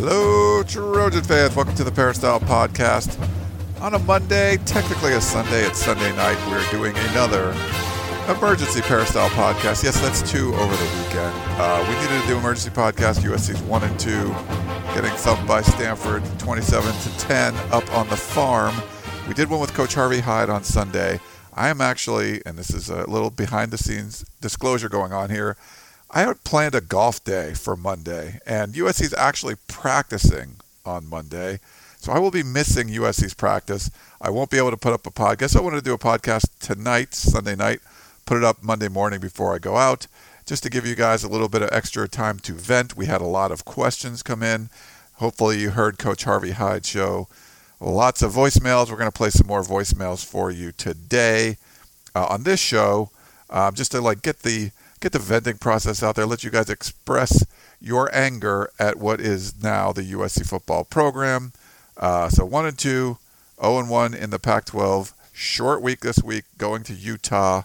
Hello, Trojan fans. Welcome to the Peristyle Podcast. On a Monday, technically a Sunday, it's Sunday night. We're doing another emergency Peristyle podcast. Yes, that's two over the weekend. Uh, we needed to do emergency podcast. USC's one and two, getting thumped by Stanford, 27 to 10, up on the farm. We did one with Coach Harvey Hyde on Sunday. I am actually, and this is a little behind the scenes disclosure going on here. I had planned a golf day for Monday, and USC is actually practicing on Monday. So I will be missing USC's practice. I won't be able to put up a podcast. I wanted to do a podcast tonight, Sunday night, put it up Monday morning before I go out, just to give you guys a little bit of extra time to vent. We had a lot of questions come in. Hopefully, you heard Coach Harvey Hyde show. Lots of voicemails. We're going to play some more voicemails for you today uh, on this show, um, just to like get the get the venting process out there, let you guys express your anger at what is now the USC football program. Uh, so one and two, zero and one in the Pac-12. Short week this week, going to Utah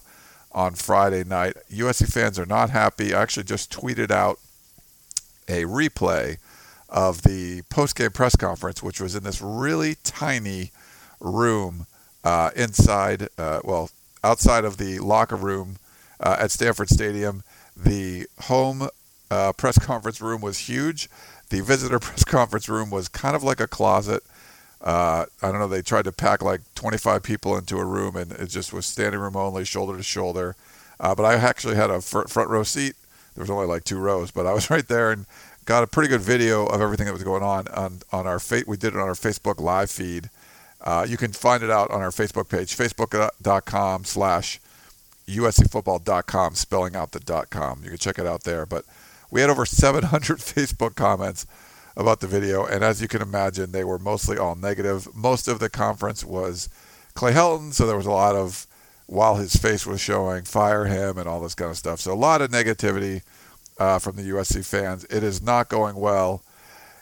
on Friday night. USC fans are not happy. I actually just tweeted out a replay of the post-game press conference, which was in this really tiny room uh, inside, uh, well, outside of the locker room uh, at Stanford Stadium. The home uh, press conference room was huge. The visitor press conference room was kind of like a closet. Uh, I don't know. They tried to pack like 25 people into a room, and it just was standing room only, shoulder to shoulder. Uh, but I actually had a fr- front row seat. There was only like two rows, but I was right there and got a pretty good video of everything that was going on on on our fa- we did it on our Facebook live feed. Uh, you can find it out on our Facebook page, facebook.com slash uscfootball.com, spelling out the dot com. You can check it out there. But we had over 700 Facebook comments about the video, and as you can imagine, they were mostly all negative. Most of the conference was Clay Helton, so there was a lot of, while his face was showing, fire him and all this kind of stuff. So a lot of negativity uh, from the USC fans. It is not going well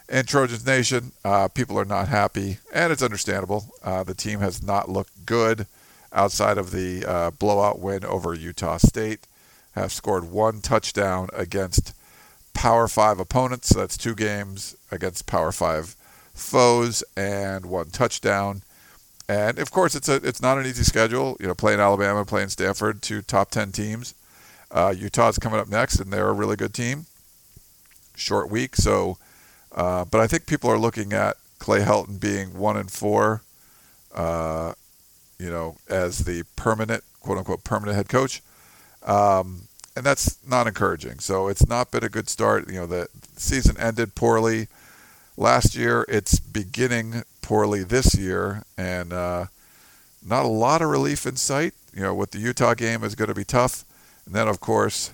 in Trojans Nation. Uh, people are not happy, and it's understandable. Uh, the team has not looked good outside of the uh, blowout win over Utah State, have scored one touchdown against Power Five opponents. So that's two games against Power Five foes and one touchdown. And of course, it's a it's not an easy schedule. You know, playing Alabama, playing Stanford, two top ten teams. Uh, Utah's coming up next, and they're a really good team. Short week, so. Uh, but I think people are looking at Clay Helton being one and four. Uh, you know, as the permanent, quote unquote, permanent head coach. Um, and that's not encouraging. So it's not been a good start. You know, the season ended poorly last year. It's beginning poorly this year, and uh, not a lot of relief in sight. You know, with the Utah game is going to be tough, and then of course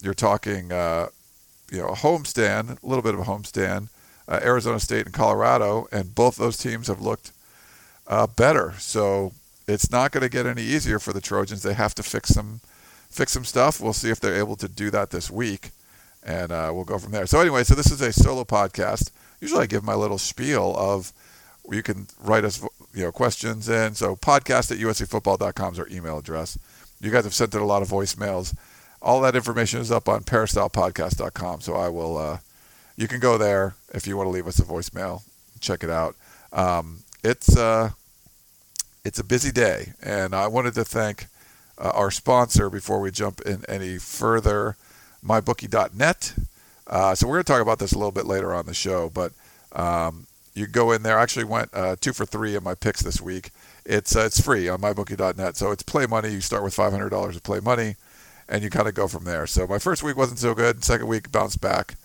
you're talking, uh, you know, a homestand, a little bit of a homestand, uh, Arizona State and Colorado, and both those teams have looked uh, better. So it's not going to get any easier for the Trojans. They have to fix some fix some stuff. We'll see if they're able to do that this week, and uh, we'll go from there. So anyway, so this is a solo podcast. Usually, I give my little spiel of you can write us you know questions in. So podcast at uscfootball.com is our email address. You guys have sent in a lot of voicemails. All that information is up on peristylepodcast.com. So I will. Uh, you can go there if you want to leave us a voicemail. Check it out. Um, it's uh, it's a busy day, and I wanted to thank uh, our sponsor before we jump in any further, mybookie.net. Uh, so we're going to talk about this a little bit later on the show, but um, you go in there. I actually went uh, two for three in my picks this week. It's uh, it's free on mybookie.net, so it's play money. You start with $500 of play money, and you kind of go from there. So my first week wasn't so good. Second week bounced back.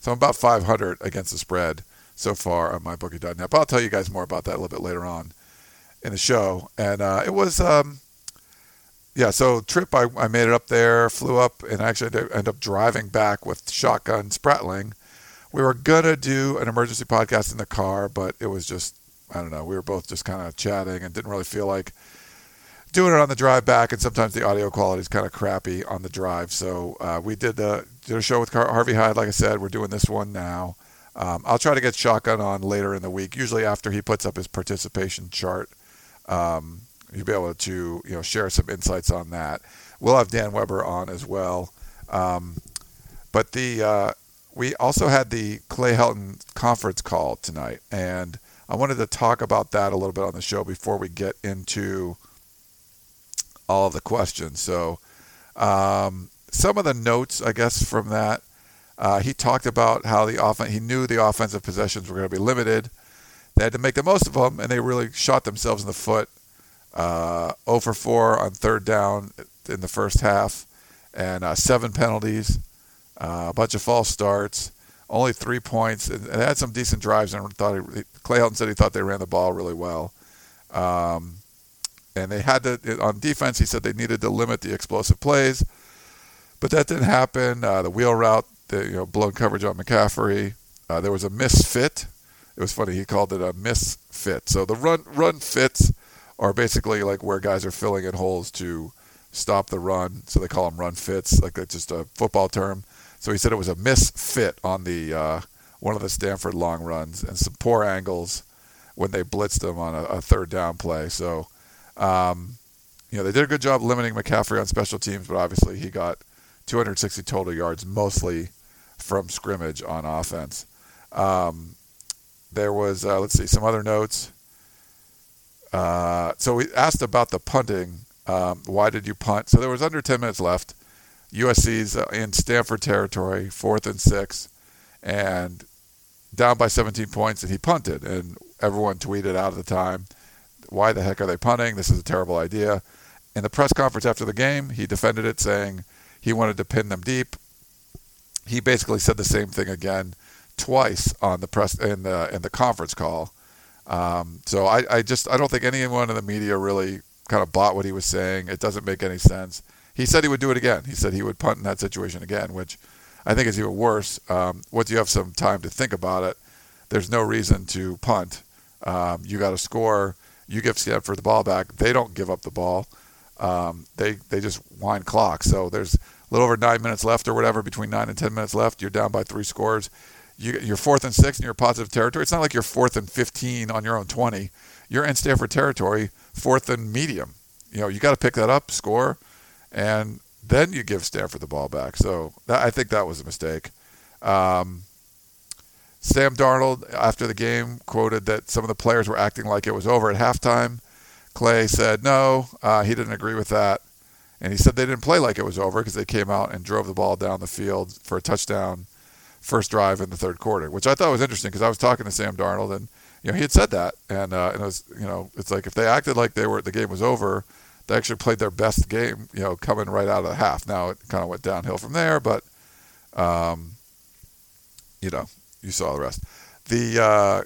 So I'm about 500 against the spread so far on mybookie.net. But I'll tell you guys more about that a little bit later on in the show, and uh, it was um, yeah. So trip, I, I made it up there, flew up, and actually ended up driving back with shotgun Spratling. We were gonna do an emergency podcast in the car, but it was just I don't know. We were both just kind of chatting and didn't really feel like doing it on the drive back. And sometimes the audio quality is kind of crappy on the drive. So uh, we did the did a show with Harvey Hyde. Like I said, we're doing this one now. Um, I'll try to get Shotgun on later in the week, usually after he puts up his participation chart. Um, you'll be able to you know share some insights on that. We'll have Dan Weber on as well. Um, but the uh, we also had the Clay Helton conference call tonight, and I wanted to talk about that a little bit on the show before we get into all of the questions. So, um, some of the notes, I guess, from that, uh, he talked about how the offense. He knew the offensive possessions were going to be limited. They had to make the most of them, and they really shot themselves in the foot. Uh, 0 for 4 on third down in the first half, and uh, seven penalties, uh, a bunch of false starts, only three points, and, and had some decent drives. And thought he, Clay Helton said he thought they ran the ball really well. Um, and they had to on defense. He said they needed to limit the explosive plays, but that didn't happen. Uh, the wheel route, the you know blown coverage on McCaffrey. Uh, there was a misfit. It was funny. He called it a misfit. So the run run fits are basically like where guys are filling in holes to stop the run. So they call them run fits, like that's just a football term. So he said it was a misfit on the uh, one of the Stanford long runs and some poor angles when they blitzed him on a, a third down play. So um, you know, they did a good job limiting McCaffrey on special teams, but obviously he got 260 total yards, mostly from scrimmage on offense. Um, there was, uh, let's see, some other notes. Uh, so we asked about the punting. Um, why did you punt? So there was under 10 minutes left. USC's uh, in Stanford territory, fourth and six, and down by 17 points, and he punted. And everyone tweeted out at the time, why the heck are they punting? This is a terrible idea. In the press conference after the game, he defended it, saying he wanted to pin them deep. He basically said the same thing again twice on the press in the in the conference call. Um, so I, I just I don't think anyone in the media really kind of bought what he was saying. It doesn't make any sense. He said he would do it again. He said he would punt in that situation again, which I think is even worse. Um, once you have some time to think about it, there's no reason to punt. Um, you got to score you give Stanford the ball back. They don't give up the ball. Um, they they just wind clock. So there's a little over nine minutes left or whatever, between nine and ten minutes left. You're down by three scores. You, you're fourth and six in your positive territory. It's not like you're fourth and 15 on your own 20. You're in Stanford territory, fourth and medium. You know, you got to pick that up, score, and then you give Stanford the ball back. So that, I think that was a mistake. Um, Sam Darnold, after the game, quoted that some of the players were acting like it was over at halftime. Clay said no, uh, he didn't agree with that. And he said they didn't play like it was over because they came out and drove the ball down the field for a touchdown first drive in the third quarter, which I thought was interesting because I was talking to Sam Darnold and you know he had said that, and, uh, and it was you know it's like if they acted like they were the game was over, they actually played their best game, you know, coming right out of the half. Now it kind of went downhill from there, but um, you know you saw the rest. The uh,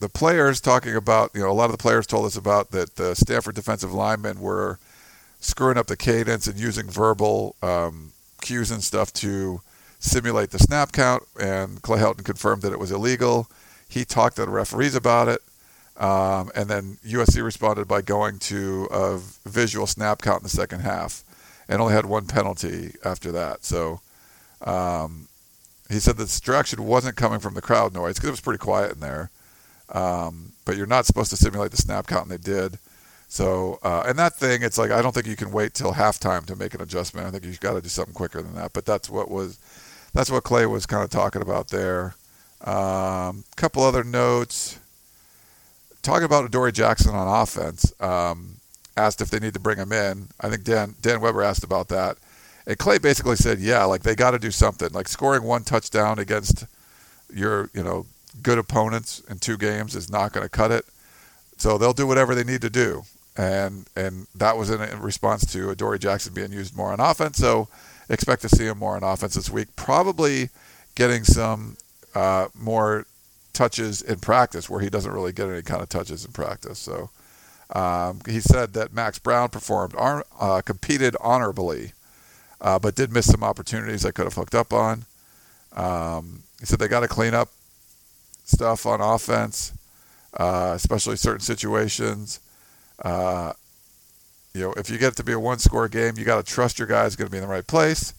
the players talking about you know a lot of the players told us about that the Stanford defensive linemen were screwing up the cadence and using verbal um, cues and stuff to simulate the snap count. And Clay Helton confirmed that it was illegal. He talked to the referees about it. Um, and then USC responded by going to a visual snap count in the second half and only had one penalty after that. So um, he said the distraction wasn't coming from the crowd noise because it was pretty quiet in there. Um, but you're not supposed to simulate the snap count, and they did. So, uh, and that thing, it's like I don't think you can wait till halftime to make an adjustment. I think you've got to do something quicker than that. But that's what was, that's what Clay was kind of talking about there. A um, couple other notes. Talking about Adoree Jackson on offense. Um, asked if they need to bring him in. I think Dan Dan Weber asked about that. And Clay basically said, yeah, like they got to do something. Like scoring one touchdown against your, you know, good opponents in two games is not going to cut it. So they'll do whatever they need to do. And and that was in, response to Adoree Jackson being used more on offense. So expect to see him more on offense this week. Probably getting some uh, more touches in practice where he doesn't really get any kind of touches in practice. So um, he said that Max Browne performed, uh, competed honorably uh, but did miss some opportunities they could have hooked up on. Um, he said they got to clean up stuff on offense. uh, especially certain situations. You know, if you get it to be a one-score game, you got to trust your guys going to be in the right place,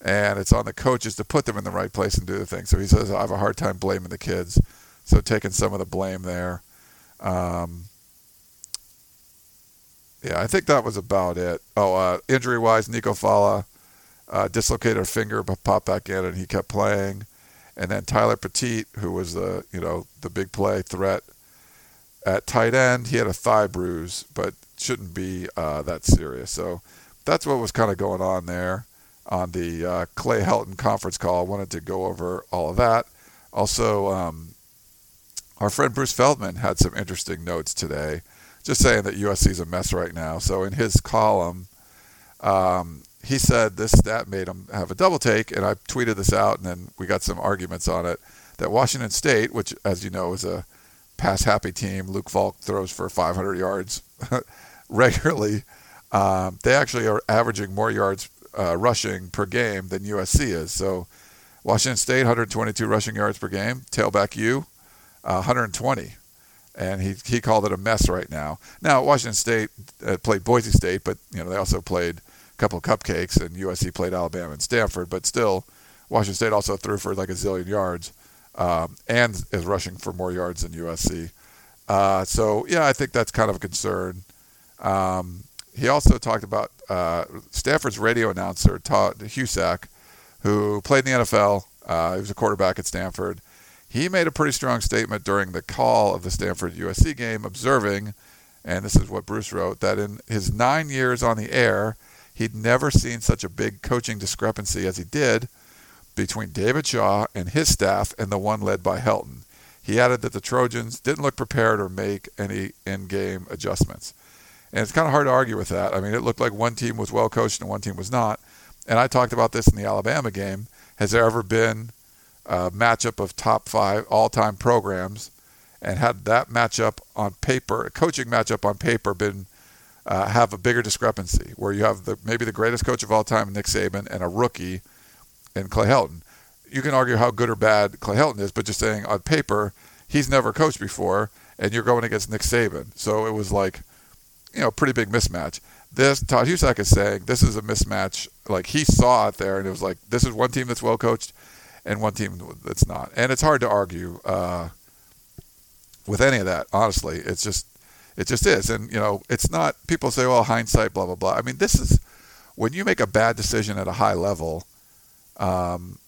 and it's on the coaches to put them in the right place and do the thing. So he says, I have a hard time blaming the kids, so taking some of the blame there. Um, yeah, I think that was about it. Oh, uh, injury-wise, Nico Falah uh, dislocated a finger, but popped back in, and he kept playing. And then Tyler Petite, who was the you know the big play threat at tight end, he had a thigh bruise, but shouldn't be uh, that serious. So that's what was kind of going on there on the uh, Clay Helton conference call. I wanted to go over all of that. Also, um, our friend Bruce Feldman had some interesting notes today, just saying that USC is a mess right now. So in his column, um, he said this stat made him have a double take, and I tweeted this out, and then we got some arguments on it. That Washington State, which, as you know, is a pass happy team, Luke Falk throws for 500 yards regularly. Um, they actually are averaging more yards uh, rushing per game than USC is. So Washington State, 122 rushing yards per game. Tailback U, uh, 120. And he, he called it a mess right now. Now, Washington State uh, played Boise State, but you know they also played a couple of cupcakes, and USC played Alabama and Stanford. But still, Washington State also threw for like a zillion yards um, and is rushing for more yards than USC. Uh, so, yeah, I think that's kind of a concern. Um, he also talked about uh, Stanford's radio announcer, Todd Husak, who played in the NFL. Uh, he was a quarterback at Stanford. He made a pretty strong statement during the call of the Stanford USC game, observing, and this is what Bruce wrote, that in his nine years on the air, he'd never seen such a big coaching discrepancy as he did between David Shaw and his staff and the one led by Helton. He added that the Trojans didn't look prepared or make any in game adjustments. And it's kind of hard to argue with that. I mean, it looked like one team was well coached and one team was not. And I talked about this in the Alabama game. Has there ever been a matchup of top five all time programs? And had that matchup on paper, a coaching matchup on paper, been uh, have a bigger discrepancy where you have the maybe the greatest coach of all time, Nick Saban, and a rookie in Clay Helton. You can argue how good or bad Clay Helton is, but just saying on paper, he's never coached before, and you're going against Nick Saban. So it was like, you know, pretty big mismatch. This Todd Husak is saying this is a mismatch. Like he saw it there, and it was like this is one team that's well coached, and one team that's not. And it's hard to argue uh, with any of that. Honestly, it's just it just is. And you know, it's not. People say, "Well, hindsight, blah blah blah." I mean, this is when you make a bad decision at a high level um,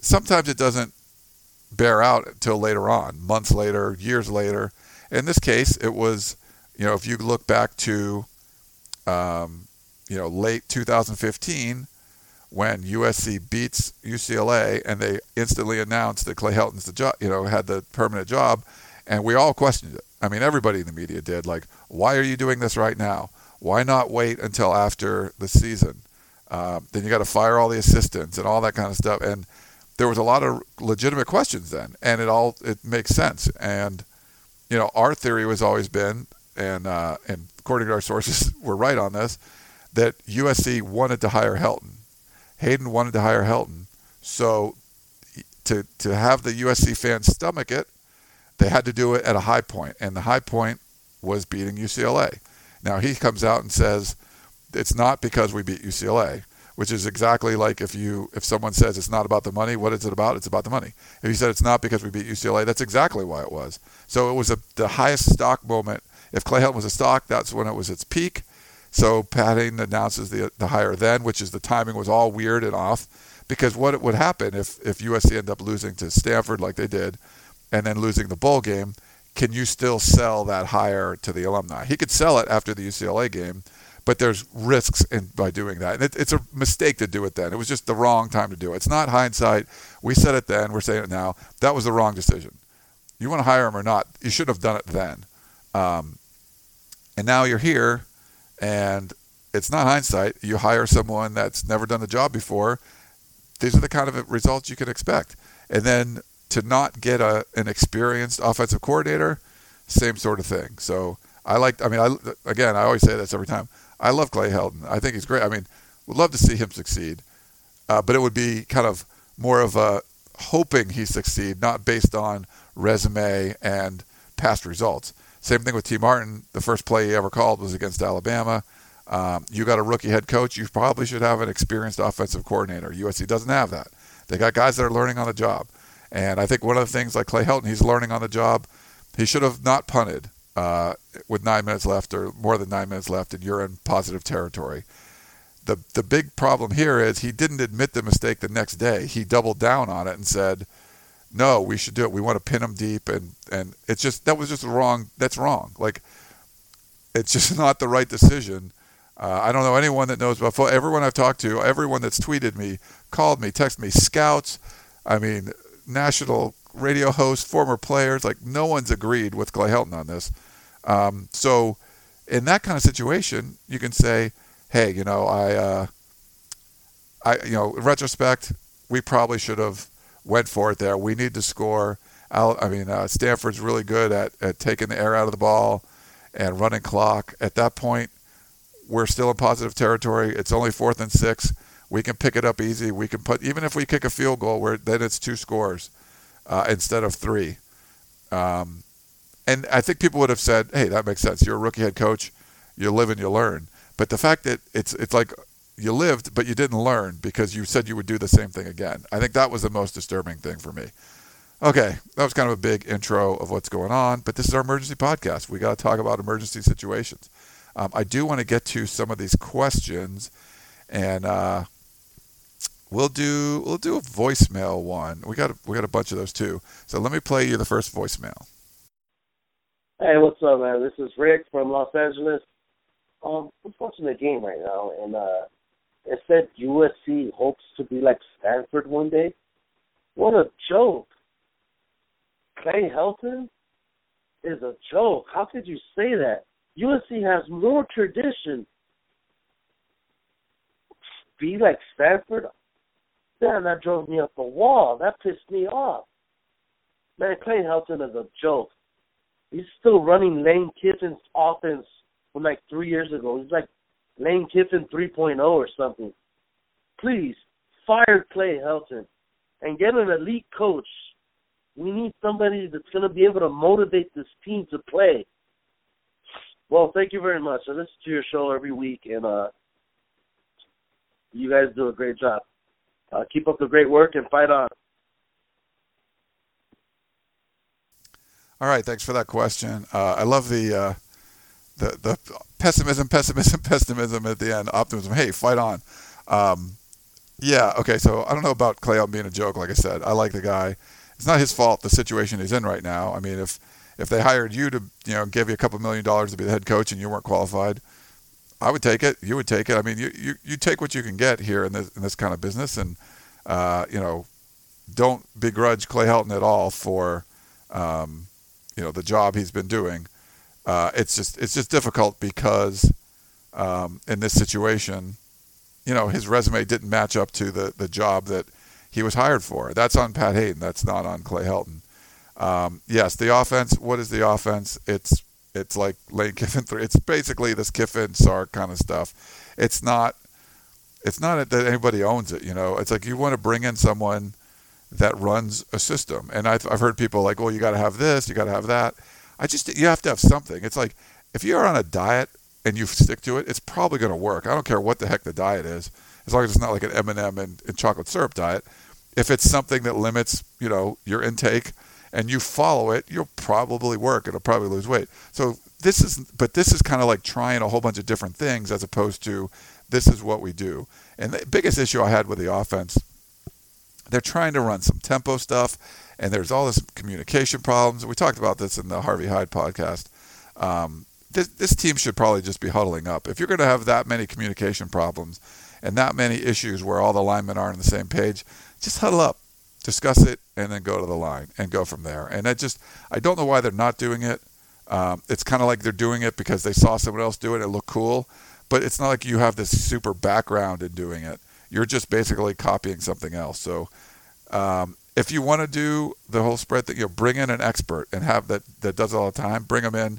sometimes it doesn't bear out until later on, months later, years later. In this case, it was, you know, if you look back to, um, you know, late 2015 when USC beats UCLA and they instantly announced that Clay Helton's the job, you know, had the permanent job, and we all questioned it. I mean, everybody in the media did. Like, why are you doing this right now? Why not wait until after the season? Uh, then you got to fire all the assistants and all that kind of stuff. And there was a lot of legitimate questions then, and it all it makes sense. And you know, our theory was always been, and uh, and according to our sources, we're right on this, that USC wanted to hire Helton. Haden wanted to hire Helton, so to to have the USC fans stomach it, they had to do it at a high point, and the high point was beating UCLA. Now he comes out and says it's not because we beat UCLA, which is exactly like if you if someone says it's not about the money, what is it about? It's about the money. If you said it's not because we beat UCLA, that's exactly why it was. So it was a, the highest stock moment. If Clay Helton was a stock, that's when it was its peak. So Patting announces the the hire then, which is the timing was all weird and off, because what would happen if if USC ended up losing to Stanford like they did, and then losing the bowl game? Can you still sell that higher to the alumni? He could sell it after the UCLA game but there's risks in by doing that. And it, it's a mistake to do it then. It was just the wrong time to do it. It's not hindsight. We said it then. We're saying it now. That was the wrong decision. You want to hire him or not? You should have done it then. Um, and now you're here, and it's not hindsight. You hire someone that's never done the job before. These are the kind of results you can expect. And then to not get a an experienced offensive coordinator, same sort of thing. So I like. I mean, I again, I always say this every time. I love Clay Helton. I think he's great. I mean, would love to see him succeed, uh, but it would be kind of more of a hoping he succeed, not based on resume and past results. Same thing with Tee Martin. The first play he ever called was against Alabama. Um, you got a rookie head coach. You probably should have an experienced offensive coordinator. USC doesn't have that. They got guys that are learning on the job. And I think one of the things like Clay Helton, he's learning on the job. He should have not punted uh, with nine minutes left or more than nine minutes left, and you're in positive territory. The the big problem here is he didn't admit the mistake the next day. He doubled down on it and said, "No, we should do it. We want to pin him deep." And and it's just that was just wrong. That's wrong. Like it's just not the right decision. Uh, I don't know anyone that knows about football. Everyone I've talked to, everyone that's tweeted me, called me, texted me, scouts. I mean, national radio hosts, former players, like no one's agreed with Clay Helton on this. Um, so, in that kind of situation, you can say, "Hey, you know, I, uh, I, you know, in retrospect, we probably should have went for it there. We need to score." I mean, uh, Stanford's really good at, at taking the air out of the ball and running clock. At that point, we're still in positive territory. It's only fourth and six. We can pick it up easy. We can put even if we kick a field goal, where then it's two scores uh, instead of three. Um, and I think people would have said, "Hey, that makes sense. You're a rookie head coach. You live and you learn." But the fact that it's it's like you lived, but you didn't learn because you said you would do the same thing again. I think that was the most disturbing thing for me. Okay, that was kind of a big intro of what's going on, but this is our emergency podcast. We got to talk about emergency situations. Um, I do want to get to some of these questions, and uh, we'll do we'll do a voicemail one. We got a, we got a bunch of those too. So let me play you the first voicemail. Hey, what's up, man? This is Rick from Los Angeles. Um, I'm watching the game right now, and uh, it said USC hopes to be like Stanford one day. What a joke! Clay Helton is a joke. How could you say that? USC has more tradition. Be like Stanford? Man, that drove me up the wall. That pissed me off. Man, Clay Helton is a joke. He's still running Lane Kiffin's offense from like three years ago. He's like Lane Kiffin 3.0 or something. Please, fire Clay Helton and get an elite coach. We need somebody that's going to be able to motivate this team to play. Well, thank you very much. I listen to your show every week, and uh, you guys do a great job. Uh, keep up the great work and fight on. All right, thanks for that question. Uh, I love the, uh, the the pessimism, pessimism, pessimism at the end, optimism. Hey, fight on. Um, yeah, okay. So I don't know about Clay being a joke. Like I said, I like the guy. It's not his fault the situation he's in right now. I mean, if if they hired you to you know give you a couple million dollars to be the head coach and you weren't qualified, I would take it. You would take it. I mean, you you, you take what you can get here in this in this kind of business, and uh, you know, don't begrudge Clay Helton at all for um, you know the job he's been doing. Uh, it's just it's just difficult because um, in this situation, you know, his resume didn't match up to the the job that he was hired for. That's on Pat Haden. That's not on Clay Helton. Um, yes, the offense. What is the offense? It's it's like Lane Kiffin three. It's basically this Kiffin Sark kind of stuff. It's not. It's not that anybody owns it. You know, it's like you want to bring in someone that runs a system. And I've, I've heard people like, well, you got to have this, you got to have that. I just you have to have something. It's like if you're on a diet and you stick to it, it's probably going to work. I don't care what the heck the diet is, as long as it's not like an M&M and, and chocolate syrup diet. If it's something that limits, you know, your intake and you follow it, you'll probably work. It'll probably lose weight. So this is, but this is kind of like trying a whole bunch of different things as opposed to this is what we do. And the biggest issue I had with the offense, they're trying to run some tempo stuff, and there's all this communication problems. We talked about this in the Harvey Hyde podcast. Um, this, this team should probably just be huddling up. If you're going to have that many communication problems and that many issues where all the linemen aren't on the same page, just huddle up discuss it, and then go to the line and go from there. And I just, I don't know why they're not doing it. Um, it's kind of like they're doing it because they saw someone else do it. It looked cool, but it's not like you have this super background in doing it. You're just basically copying something else. So, um, if you want to do the whole spread thing, you know, bring in an expert and have that that does it all the time. Bring them in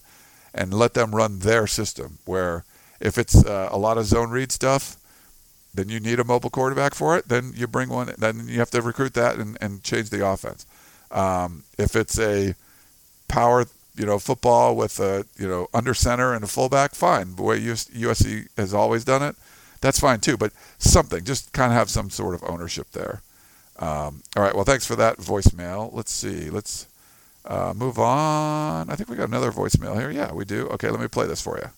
and let them run their system. Where if it's uh, a lot of zone read stuff, then you need a mobile quarterback for it. Then you bring one. Then you have to recruit that and, and change the offense. Um, if it's a power you know, football with a you know under center and a fullback, fine. The way USC has always done it, that's fine too. But something, just kind of have some sort of ownership there. Um, all right. Well, thanks for that voicemail. Let's see. Let's uh, move on. I think we got another voicemail here. Yeah, we do. Okay, let me play this for you.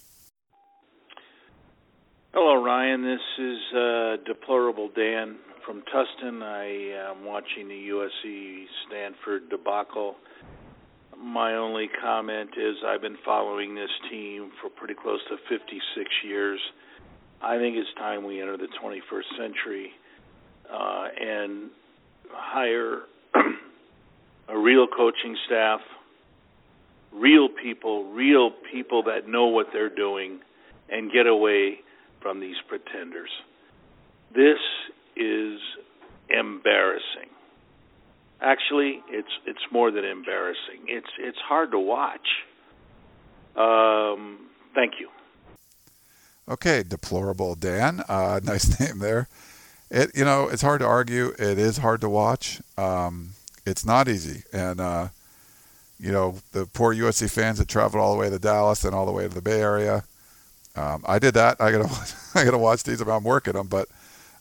Hello, Ryan. This is uh, Deplorable Dan from Tustin. I am watching the USC Stanford debacle. My only comment is I've been following this team for pretty close to 56 years. I think it's time we enter the 21st century uh, and hire a real coaching staff, real people, real people that know what they're doing, and get away from these pretenders. This is embarrassing. Actually, it's it's more than embarrassing. It's it's hard to watch. Um, thank you. Okay, deplorable Dan. Uh, nice name there. It you know it's hard to argue. It is hard to watch. Um, it's not easy, and uh, you know the poor USC fans that traveled all the way to Dallas and all the way to the Bay Area. Um, I did that. I gotta I gotta watch these. If I'm working them, but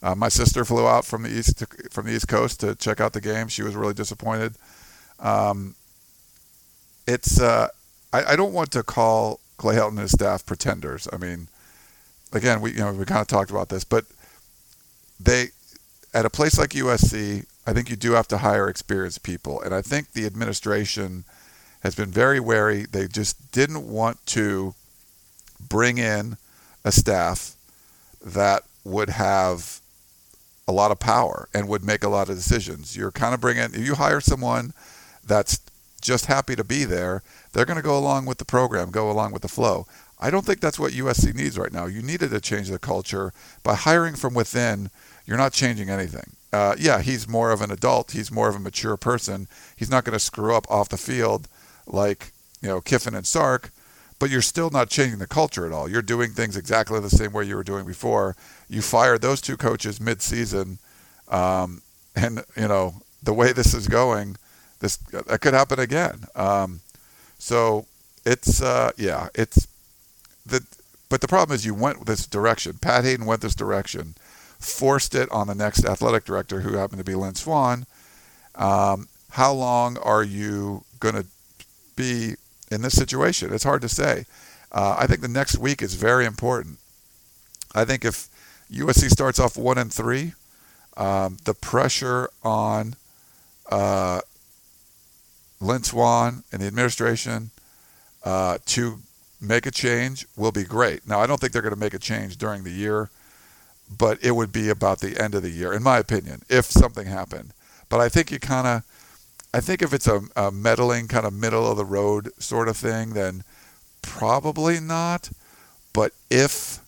uh, my sister flew out from the east to, from the East Coast to check out the game. She was really disappointed. Um, it's uh, I, I, don't want to call Clay Helton and his staff pretenders. I mean, again, we you know we kind of talked about this, but they at a place like USC, I think you do have to hire experienced people, and I think the administration has been very wary. They just didn't want to bring in a staff that would have a lot of power and would make a lot of decisions. You're kind of bringing, if you hire someone that's just happy to be there, they're going to go along with the program, go along with the flow. I don't think that's what USC needs right now. You needed to change the culture. By hiring from within, you're not changing anything. Uh, yeah, he's more of an adult. He's more of a mature person. He's not going to screw up off the field like you know Kiffin and Sark, but you're still not changing the culture at all. You're doing things exactly the same way you were doing before. You fired those two coaches mid-season, um, and you know the way this is going, this that could happen again. Um, so it's uh, yeah, it's the but the problem is you went this direction. Pat Haden went this direction, forced it on the next athletic director, who happened to be Lynn Swann. Um, how long are you going to be in this situation? It's hard to say. Uh, I think the next week is very important. I think if USC starts off one and three, um, the pressure on uh, Lynn Swann and the administration uh, to make a change will be great. Now, I don't think they're going to make a change during the year, but it would be about the end of the year, in my opinion, if something happened. But I think you kind of I think if it's a, a meddling kind of middle of the road sort of thing, then probably not. But if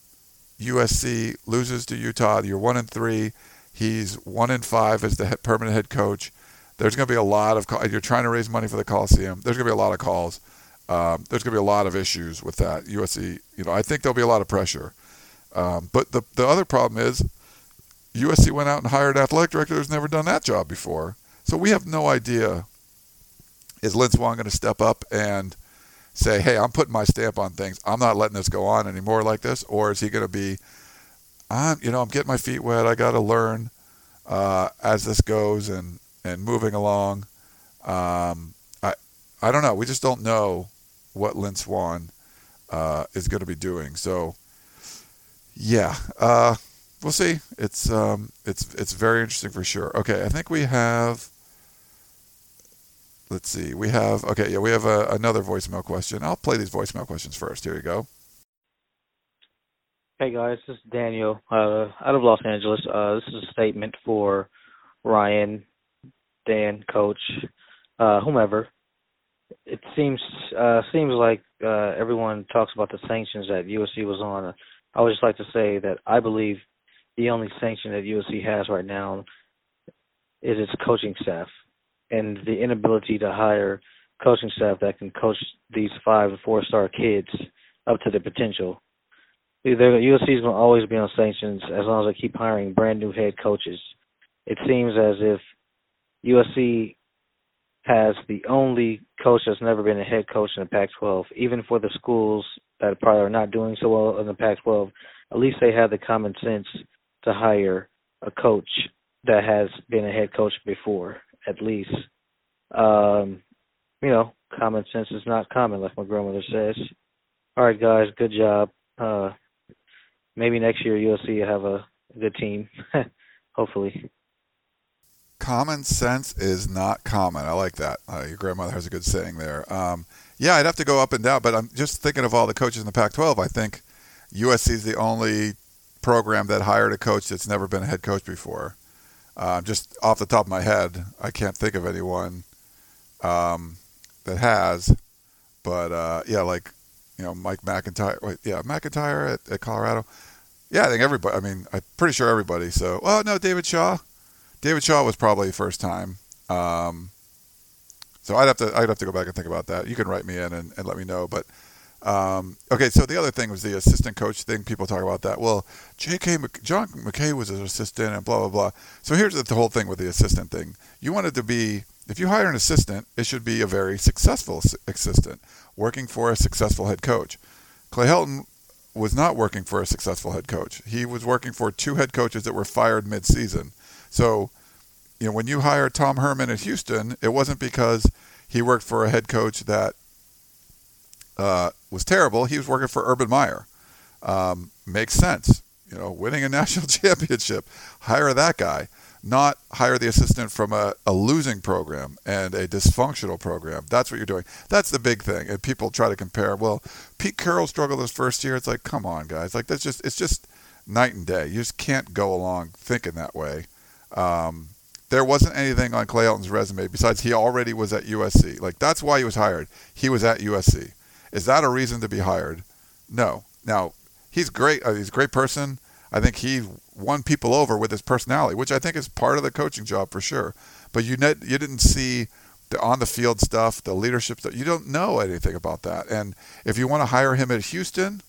USC loses to Utah, you're one and three. He's one and five as the permanent head coach. There's going to be a lot of. You're trying to raise money for the Coliseum. There's going to be a lot of calls. Um, there's going to be a lot of issues with that. USC, you know, I think there'll be a lot of pressure. Um, but the the other problem is, USC went out and hired an athletic director who's never done that job before. So we have no idea. Is Lynn Swann going to step up and say, "Hey, I'm putting my stamp on things. I'm not letting this go on anymore like this," or is he going to be, "I'm, you know, I'm getting my feet wet. I got to learn uh, as this goes and and moving along." Um, I I don't know. We just don't know what Lynn Swann uh, is going to be doing. So, yeah. Uh, we'll see. It's um, it's it's very interesting for sure. Okay, I think we have let's see. We have okay, yeah, we have a, another voicemail question. I'll play these voicemail questions first. Here you go. Hey guys, this is Daniel uh, out of Los Angeles. Uh, this is a statement for Ryan, Dan, Coach, uh, whomever. It seems uh, seems like uh, everyone talks about the sanctions that USC was on. I would just like to say that I believe the only sanction that USC has right now is its coaching staff and the inability to hire coaching staff that can coach these five and four star kids up to their potential. The USC is going to always be on sanctions as long as they keep hiring brand new head coaches. It seems as if USC has the only coach that's never been a head coach in the Pac-12. Even for the schools that probably are not doing so well in the Pac-12, at least they have the common sense to hire a coach that has been a head coach before, at least. Um, you know, common sense is not common, like my grandmother says. All right, guys, good job. Uh, maybe next year will see have a good team, hopefully. Common sense is not common. I like that. Uh, your grandmother has a good saying there. Um, yeah, I'd have to go up and down, but I'm just thinking of all the coaches in the Pac-12. I think USC is the only program that hired a coach that's never been a head coach before. Uh, just off the top of my head, I can't think of anyone um, that has. But uh, yeah, like you know, Mike McIntyre. Wait, yeah, McIntyre at, at, Colorado. Yeah, I think everybody. I mean, I'm pretty sure everybody. So, well, no, David Shaw. David Shaw was probably first time. Um, so I'd have to I'd have to go back and think about that. You can write me in and, and let me know. But um, okay, so the other thing was the assistant coach thing. People talk about that. Well, J.K. Mc, John McKay was an assistant and blah blah blah. So here's the whole thing with the assistant thing. You want it to be if you hire an assistant, it should be a very successful assistant working for a successful head coach. Clay Helton was not working for a successful head coach. He was working for two head coaches that were fired mid-season. So, you know, when you hire Tom Herman at Houston, it wasn't because he worked for a head coach that uh, was terrible. He was working for Urban Meyer. Um, makes sense. You know, winning a national championship, hire that guy not hire the assistant from a, a losing program and a dysfunctional program. That's what you're doing. That's the big thing. And people try to compare. Well, Pete Carroll struggled his first year. It's like, come on, guys. Like that's just it's just night and day. You just can't go along thinking that way. Um, there wasn't anything on Clay Helton's resume besides he already was at USC. Like that's why he was hired. He was at USC. Is that a reason to be hired? No. Now he's great. Uh, he's a great person. I think he won people over with his personality, which I think is part of the coaching job for sure. But you ne- you didn't see the on the field stuff, the leadership stuff. You don't know anything about that. And if you want to hire him at Houston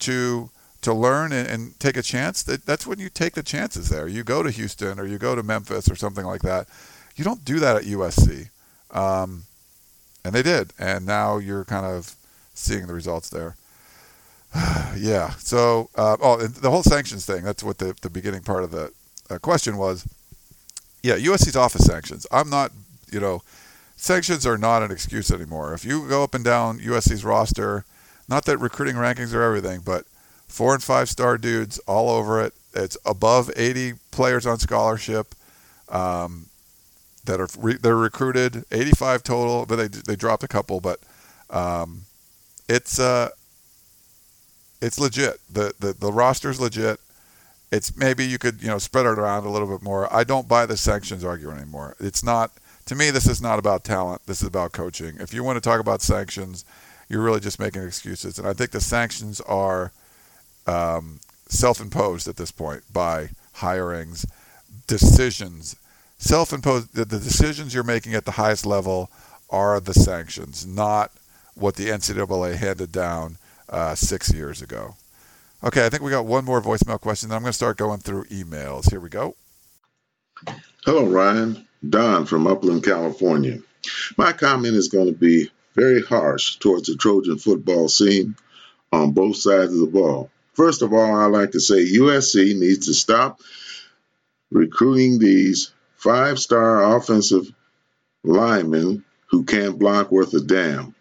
to to learn and, and take a chance, that, that's when you take the chances there. You go to Houston or you go to Memphis or something like that. You don't do that at USC. Um, and they did. And now you're kind of seeing the results there. yeah. So, uh, oh, the whole sanctions thing. That's what the the beginning part of the uh, question was. Yeah, USC's office sanctions. I'm not, you know, sanctions are not an excuse anymore. If you go up and down USC's roster, not that recruiting rankings are everything, but four and five star dudes all over it. It's above 80 players on scholarship um, that are re- they're recruited. 85 total, but they they dropped a couple, but um, it's uh it's legit. The the the roster's legit. It's maybe you could you know spread it around a little bit more. I don't buy the sanctions argument anymore. It's not to me. This is not about talent. This is about coaching. If you want to talk about sanctions, you're really just making excuses. And I think the sanctions are um, self-imposed at this point by hirings, decisions, self-imposed. The, the decisions you're making at the highest level are the sanctions, not what the NCAA handed down uh, six years ago. Okay, I think we got one more voicemail question. Then I'm going to start going through emails. Here we go. Hello, Ryan. Don from Upland, California. My comment is going to be very harsh towards the Trojan football scene on both sides of the ball. First of all, I like to say USC needs to stop recruiting these five star offensive linemen who can't block worth a damn.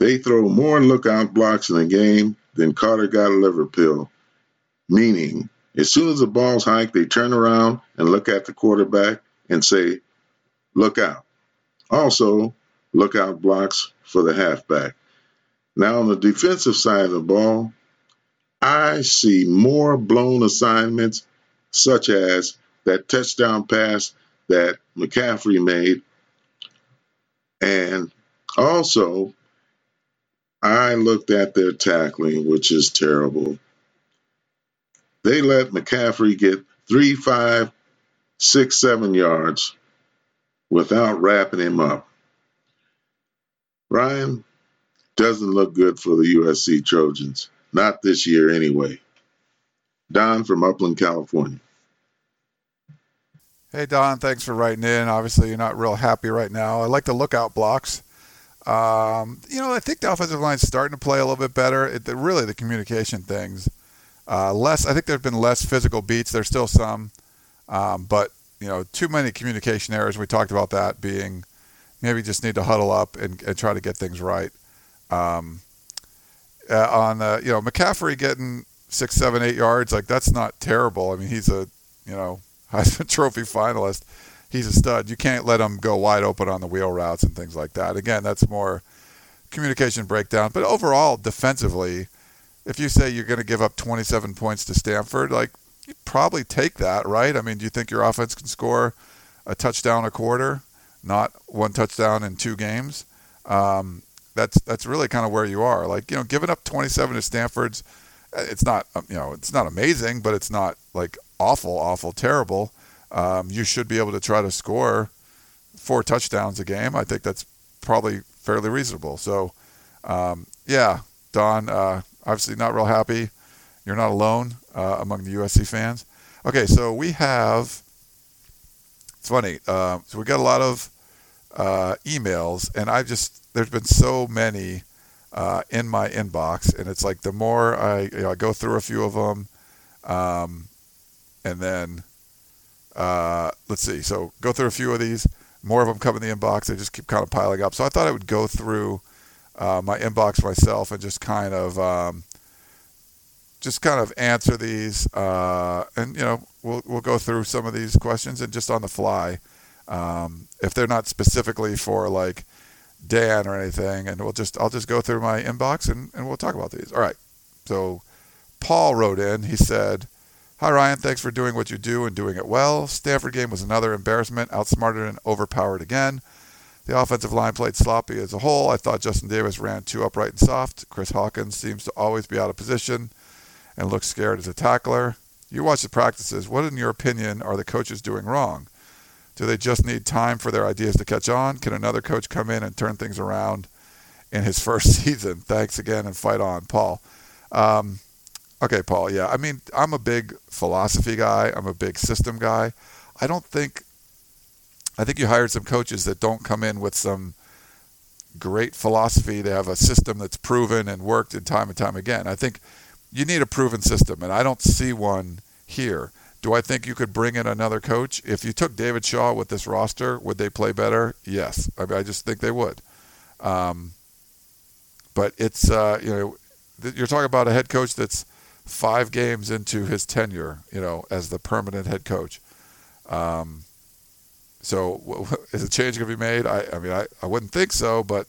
They throw more lookout blocks in a game than Carter got a liver pill. Meaning, as soon as the ball's hiked, they turn around and look at the quarterback and say, look out. Also, lookout blocks for the halfback. Now, on the defensive side of the ball, I see more blown assignments, such as that touchdown pass that McCaffrey made, and also I looked at their tackling, which is terrible. They let McCaffrey get three, five, six, seven yards without wrapping him up. Ryan doesn't look good for the USC Trojans. Not this year, anyway. Don from Upland, California. Hey, Don, thanks for writing in. Obviously, you're not real happy right now. I like the lookout blocks. Um, you know, I think the offensive line's starting to play a little bit better. It, the, really, the communication things. Uh, less. I think there's been less physical beats. There's still some, um, but you know, too many communication errors. We talked about that being maybe just need to huddle up and, and try to get things right. Um, uh, on you know McCaffrey getting six, seven, eight yards, like that's not terrible. I mean, he's a you know Heisman Trophy finalist. He's a stud. You can't let him go wide open on the wheel routes and things like that. Again, that's more communication breakdown. But overall, defensively, if you say you're going to give up 27 points to Stanford, like you probably take that, right? I mean, do you think your offense can score a touchdown a quarter, not one touchdown in two games? Um, that's that's really kind of where you are. Like you know, giving up 27 to Stanford's, it's not um, you know it's not amazing, but it's not like awful, awful, terrible. Um, you should be able to try to score four touchdowns a game. I think that's probably fairly reasonable. So, um, yeah, Don, uh, obviously not real happy. You're not alone uh, among the USC fans. Okay, so we have. It's funny. Uh, so we got a lot of uh, emails, and I've just there's been so many uh, in my inbox, and it's like the more I you know, I go through a few of them, um, and then uh, let's see. So go through a few of these. More of them come in the inbox. They just keep kind of piling up. So I thought I would go through uh, my inbox myself and just kind of um, just kind of answer these. Uh, and you know, we'll we'll go through some of these questions and just on the fly, um, if they're not specifically for like Dan or anything, and we'll just I'll just go through my inbox and, and we'll talk about these. All right. So Paul wrote in. He said. Hi, Ryan. Thanks for doing what you do and doing it well. Stanford game was another embarrassment, outsmarted and overpowered again. The offensive line played sloppy as a whole. I thought Justin Davis ran too upright and soft. Chris Hawkins seems to always be out of position and looks scared as a tackler. You watch the practices. What, in your opinion, are the coaches doing wrong? Do they just need time for their ideas to catch on? Can another coach come in and turn things around in his first season? Thanks again and fight on, Paul. Um, Okay, Paul. Yeah, I mean, I'm a big philosophy guy. I'm a big system guy. I don't think. I think you hired some coaches that don't come in with some great philosophy. They have a system that's proven and worked in time and time again. I think you need a proven system, and I don't see one here. Do I think you could bring in another coach? If you took David Shaw with this roster, would they play better? Yes. I, mean, I just think they would. Um, but it's uh, you know you're talking about a head coach that's five games into his tenure, you know, as the permanent head coach. Um, so is a change going to be made? I, I mean, I, I wouldn't think so, but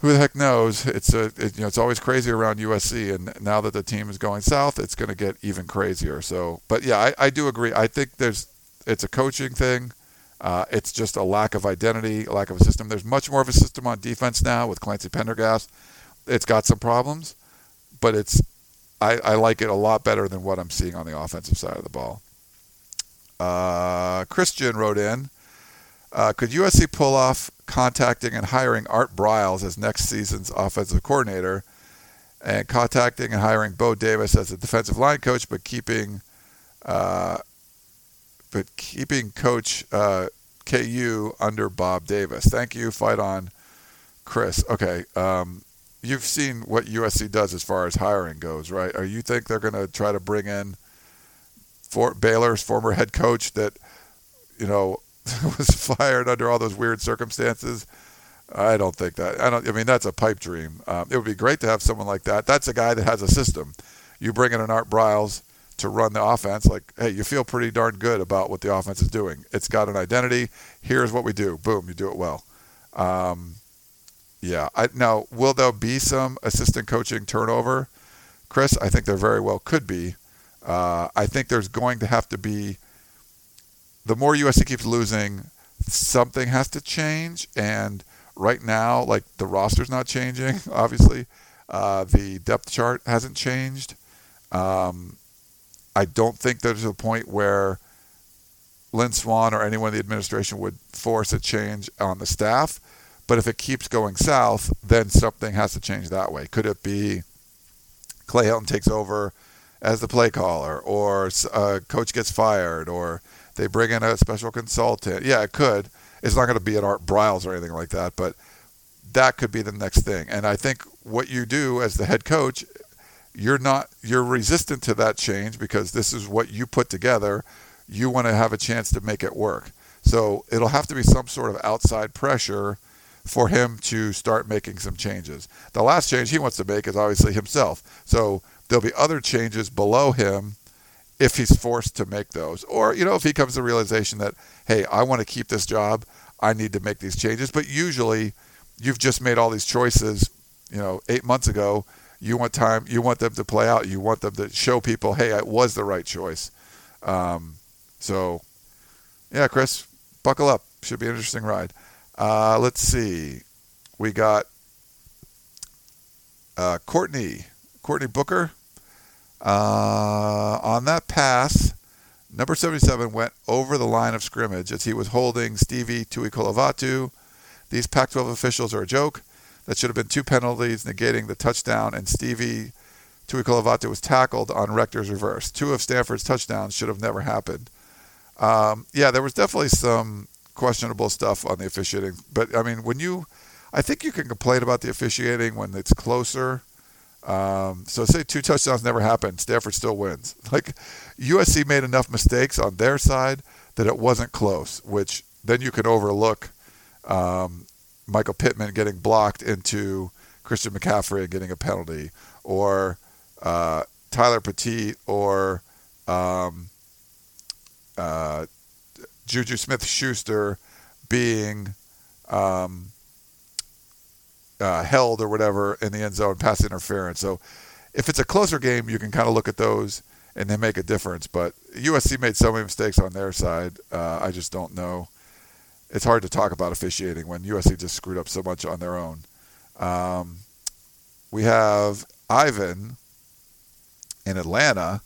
who the heck knows? It's a, it, you know, it's always crazy around USC, and now that the team is going south, it's going to get even crazier. So, but yeah, I, I do agree. I think there's, it's a coaching thing. Uh, it's just a lack of identity, a lack of a system. There's much more of a system on defense now with Clancy Pendergast. It's got some problems, but it's I, I like it a lot better than what I'm seeing on the offensive side of the ball. Uh, Christian wrote in, uh, could USC pull off contacting and hiring Art Briles as next season's offensive coordinator, and contacting and hiring Bo Davis as a defensive line coach, but keeping, uh, but keeping Coach uh, KU under Bo Davis? Thank you. Fight on, Chris. Okay. Um, you've seen what USC does as far as hiring goes, right? Or you think they're going to try to bring in for Baylor's former head coach that you know was fired under all those weird circumstances? I don't think that. I don't. I mean, that's a pipe dream. Um, it would be great to have someone like that. That's a guy that has a system. You bring in an Art Briles to run the offense. Like, hey, you feel pretty darn good about what the offense is doing. It's got an identity. Here's what we do. Boom, you do it well. Um, yeah. I, now, will there be some assistant coaching turnover, Chris? I think there very well could be. Uh, I think there's going to have to be. The more USC keeps losing, something has to change. And right now, like the roster's not changing. Obviously, uh, the depth chart hasn't changed. Um, I don't think there's a point where Lynn Swann or anyone in the administration would force a change on the staff. But if it keeps going south, then something has to change that way. Could it be Clay Helton takes over as the play caller, or a uh, coach gets fired, or they bring in a special consultant? Yeah, it could. It's not going to be an Art Briles or anything like that, but that could be the next thing. And I think what you do as the head coach, you're not you're resistant to that change because this is what you put together. You want to have a chance to make it work. So it'll have to be some sort of outside pressure for him to start making some changes. The last change he wants to make is obviously himself. So there'll be other changes below him if he's forced to make those. Or, you know, if he comes to the realization that, hey, I want to keep this job, I need to make these changes. But usually you've just made all these choices, you know, eight months ago. You want time, you want them to play out, you want them to show people, hey, it was the right choice. Um, so, yeah, Chris, buckle up. Should be an interesting ride. Uh, let's see. We got uh, Courtney, Courtney Booker. Uh, on that pass, number 77 went over the line of scrimmage as he was holding Stevie Tuikolovatu. These Pac 12 officials are a joke. That should have been two penalties negating the touchdown, and Stevie Tuikolovatu was tackled on Rector's reverse. Two of Stanford's touchdowns should have never happened. Um, yeah, there was definitely some questionable stuff on the officiating. But I mean, when you, I think you can complain about the officiating when it's closer. Um, so say two touchdowns never happened, Stanford still wins. Like USC made enough mistakes on their side that it wasn't close, which then you can overlook um, Michael Pittman getting blocked into Christian McCaffrey and getting a penalty, or uh, Tyler Petite, or um, uh, Juju Smith Schuster being um, uh, held or whatever in the end zone, pass interference. So if it's a closer game, you can kind of look at those and they make a difference. But USC made so many mistakes on their side. Uh, I just don't know. It's hard to talk about officiating when USC just screwed up so much on their own. Um, we have Ivan in Atlanta